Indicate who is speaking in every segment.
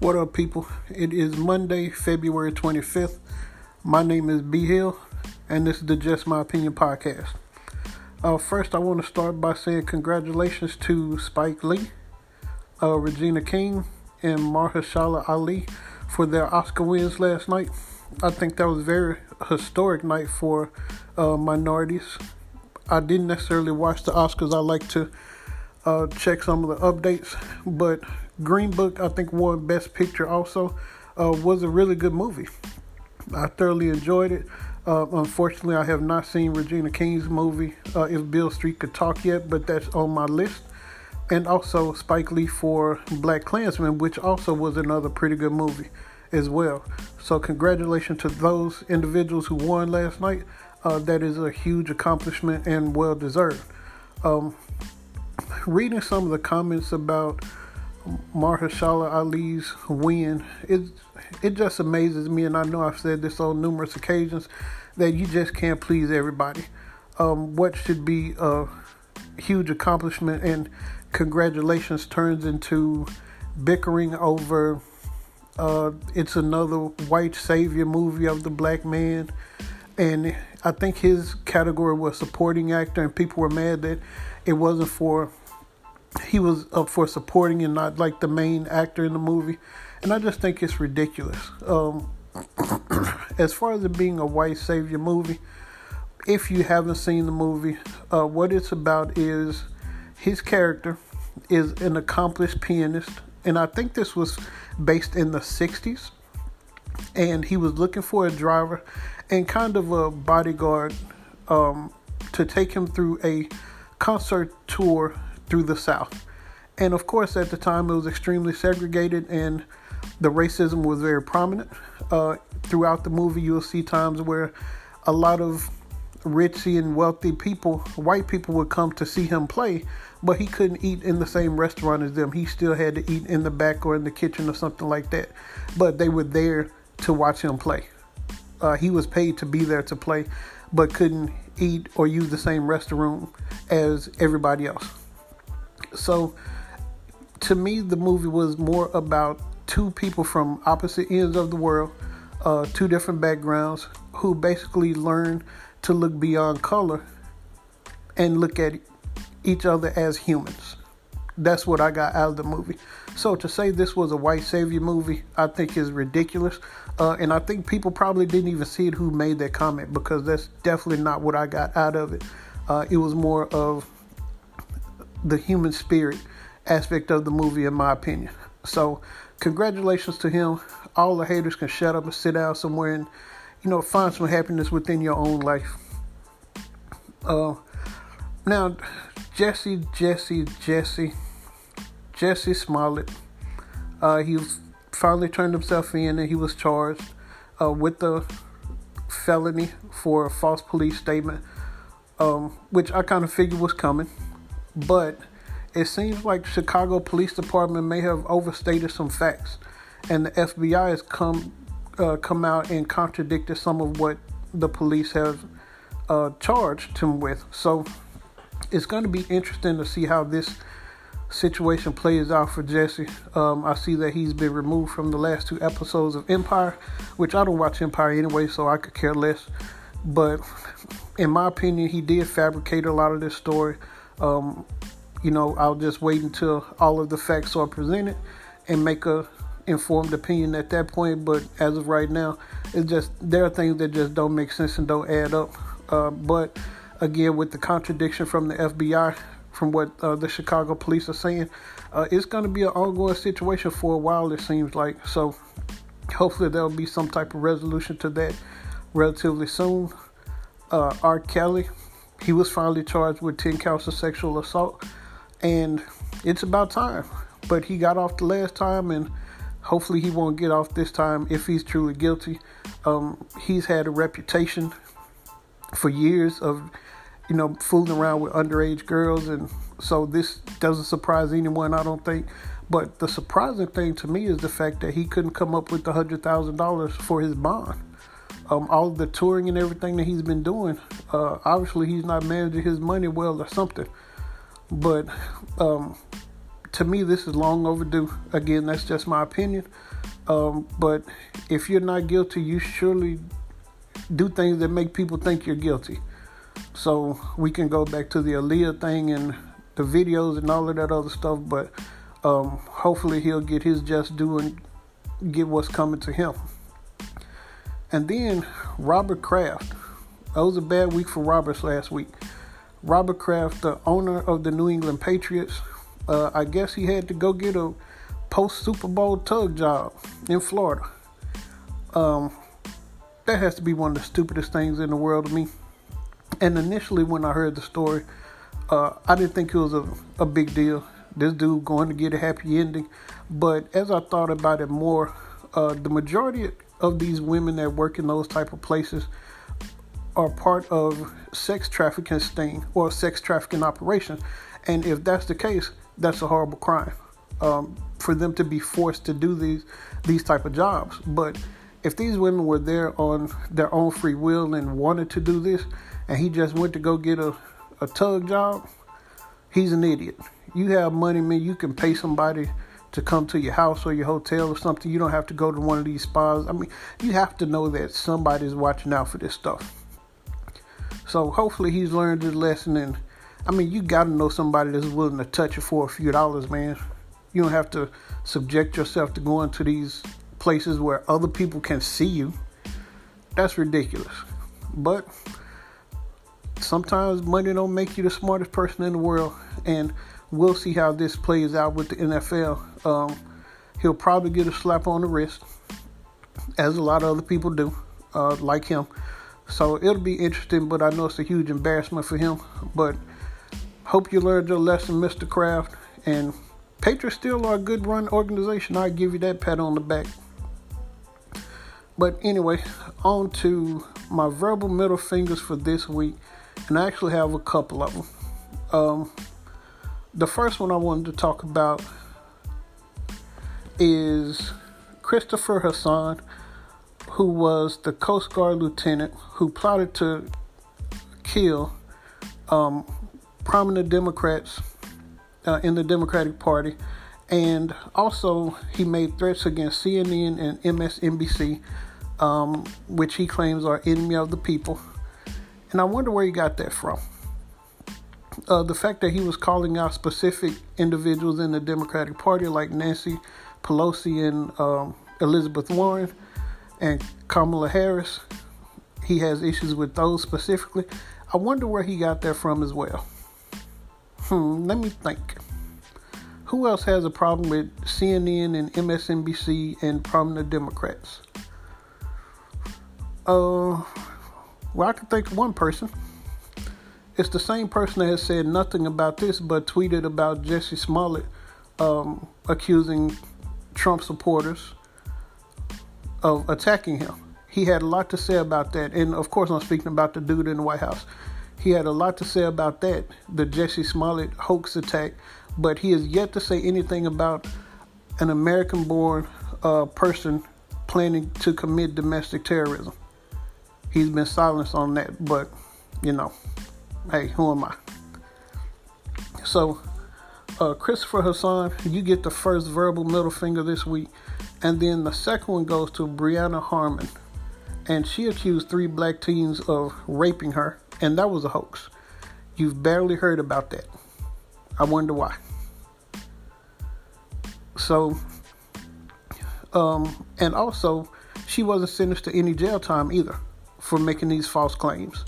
Speaker 1: What up, people? It is Monday, February 25th. My name is B Hill, and this is the Just My Opinion podcast. Uh, first, I want to start by saying congratulations to Spike Lee, uh, Regina King, and Mahershala Ali for their Oscar wins last night. I think that was a very historic night for uh, minorities. I didn't necessarily watch the Oscars. I like to uh, check some of the updates, but Green Book, I think, won Best Picture also. Uh, was a really good movie. I thoroughly enjoyed it. Uh, unfortunately, I have not seen Regina King's movie, uh, If Beale Street Could Talk, yet, but that's on my list. And also Spike Lee for Black Klansman, which also was another pretty good movie as well. So, congratulations to those individuals who won last night. Uh, that is a huge accomplishment and well deserved. Um, reading some of the comments about Mahershala Ali's win, it it just amazes me, and I know I've said this on numerous occasions that you just can't please everybody. Um, what should be a huge accomplishment and congratulations turns into bickering over uh, it's another white savior movie of the black man and I think his category was supporting actor, and people were mad that it wasn't for he was up for supporting and not like the main actor in the movie, and I just think it's ridiculous. Um, as far as it being a white savior movie, if you haven't seen the movie, uh, what it's about is his character is an accomplished pianist, and I think this was based in the '60s, and he was looking for a driver and kind of a bodyguard um, to take him through a concert tour through the South. And of course, at the time, it was extremely segregated and the racism was very prominent. Uh, throughout the movie, you'll see times where a lot of richy and wealthy people, white people, would come to see him play, but he couldn't eat in the same restaurant as them. He still had to eat in the back or in the kitchen or something like that. But they were there to watch him play. Uh, he was paid to be there to play, but couldn't eat or use the same restroom as everybody else. So, to me, the movie was more about two people from opposite ends of the world, uh, two different backgrounds, who basically learn to look beyond color and look at each other as humans. That's what I got out of the movie. So to say this was a white savior movie, I think is ridiculous. Uh, and I think people probably didn't even see it who made that comment because that's definitely not what I got out of it. Uh, it was more of the human spirit aspect of the movie, in my opinion. So, congratulations to him. All the haters can shut up and sit down somewhere and, you know, find some happiness within your own life. Uh, now, Jussie, Jussie, Jussie, Jussie Smollett. Uh, he finally turned himself in and he was charged uh, with the felony for a false police statement, um, which I kind of figured was coming. But it seems like Chicago Police Department may have overstated some facts, and the FBI has come uh, come out and contradicted some of what the police have uh, charged him with. So it's going to be interesting to see how this situation plays out for Jussie. Um, I see that he's been removed from the last two episodes of Empire, which I don't watch Empire anyway, so I could care less. But in my opinion, he did fabricate a lot of this story. Um, you know, I'll just wait until all of the facts are presented and make a informed opinion at that point. But as of right now, it's just there are things that just don't make sense and don't add up. Uh, but again, with the contradiction from the FBI, from what uh, the Chicago police are saying, uh, it's going to be an ongoing situation for a while. It seems like so. Hopefully, there'll be some type of resolution to that relatively soon. Uh, R. Kelly, he was finally charged with 10 counts of sexual assault, and it's about time. But he got off the last time, and hopefully, he won't get off this time if he's truly guilty. Um, he's had a reputation for years of you know, fooling around with underage girls. And so this doesn't surprise anyone, I don't think. But the surprising thing to me is the fact that he couldn't come up with the $100,000 for his bond. Um, all the touring and everything that he's been doing, uh, obviously he's not managing his money well or something. But um, to me, this is long overdue. Again, that's just my opinion. Um, but if you're not guilty, you surely do things that make people think you're guilty. So we can go back to the Aaliyah thing and the videos and all of that other stuff, but um, hopefully he'll get his just due and get what's coming to him. And then Robert Kraft. That was a bad week for Roberts last week. Robert Kraft, the owner of the New England Patriots, uh, I guess he had to go get a post Super Bowl tug job in Florida. Um, that has to be one of the stupidest things in the world to me. And initially, when I heard the story, uh, I didn't think it was a, a big deal. This dude going to get a happy ending. But as I thought about it more, uh, the majority of these women that work in those type of places are part of sex trafficking sting or sex trafficking operations. And if that's the case, that's a horrible crime um, for them to be forced to do these these type of jobs. But if these women were there on their own free will and wanted to do this, and he just went to go get a, a tug job, he's an idiot. You have money, man. You can pay somebody to come to your house or your hotel or something. You don't have to go to one of these spas. I mean, you have to know that somebody's watching out for this stuff. So hopefully he's learned his lesson. And I mean, you got to know somebody that's willing to touch you for a few dollars, man. You don't have to subject yourself to going to these places where other people can see you. That's ridiculous. But sometimes money don't make you the smartest person in the world, and we'll see how this plays out with the NFL. Um, he'll probably get a slap on the wrist, as a lot of other people do, uh, like him. So it'll be interesting, but I know it's a huge embarrassment for him. But hope you learned your lesson, Mr. Kraft. And Patriots still are a good run organization. I give you that pat on the back. But anyway, on to my verbal middle fingers for this week. And I actually have a couple of them. Um, the first one I wanted to talk about is Christopher Hasson, who was the Coast Guard lieutenant who plotted to kill um, prominent Democrats uh, in the Democratic Party. And also, he made threats against CNN and MSNBC, um, which he claims are enemy of the people. And I wonder where he got that from. Uh, the fact that he was calling out specific individuals in the Democratic Party, like Nancy Pelosi and um, Elizabeth Warren and Kamala Harris, he has issues with those specifically. I wonder where he got that from as well. Hmm, let me think. Who else has a problem with CNN and MSNBC and prominent Democrats? Uh, well, I can think of one person. It's the same person that has said nothing about this but tweeted about Jussie Smollett um, accusing Trump supporters of attacking him. He had a lot to say about that. And of course, I'm speaking about the dude in the White House. He had a lot to say about that, the Jussie Smollett hoax attack, but he has yet to say anything about an American born uh, person planning to commit domestic terrorism he's been silenced on that. But you know, hey, who am I? So, uh, Christopher Hasson, you get the first verbal middle finger this week, and then the second one goes to Breanna Harmon, and she accused three black teens of raping her, and that was a hoax. You've barely heard about that. I wonder why. So, um, and also, she wasn't sentenced to any jail time either for making these false claims.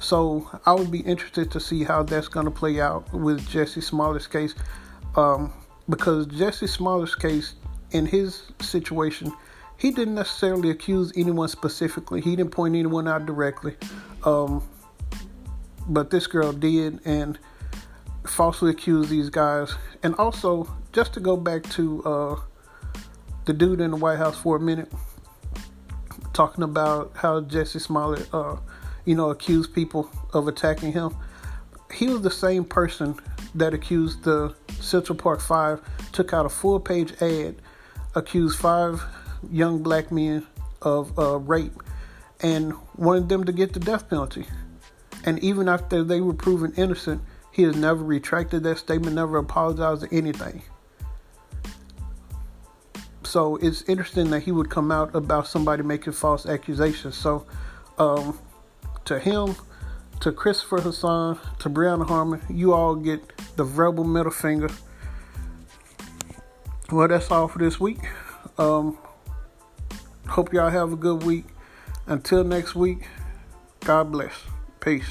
Speaker 1: So I would be interested to see how that's going to play out with Jussie Smollett's case, um, because Jussie Smollett's case, in his situation, he didn't necessarily accuse anyone specifically. He didn't point anyone out directly, um, but this girl did, and falsely accused these guys. And also, just to go back to uh, the dude in the White House for a minute talking about how Jussie Smollett, uh, you know, accused people of attacking him. He was the same person that accused the Central Park Five, took out a full page ad, accused five young black men of uh, rape, and wanted them to get the death penalty. And even after they were proven innocent, he has never retracted that statement, never apologized or anything. so it's interesting that he would come out about somebody making false accusations. So, um, to him, to Christopher Hasson, to Breanna Harmon, you all get the verbal middle finger. Well, that's all for this week. Um, hope y'all have a good week. Until next week, God bless. Peace.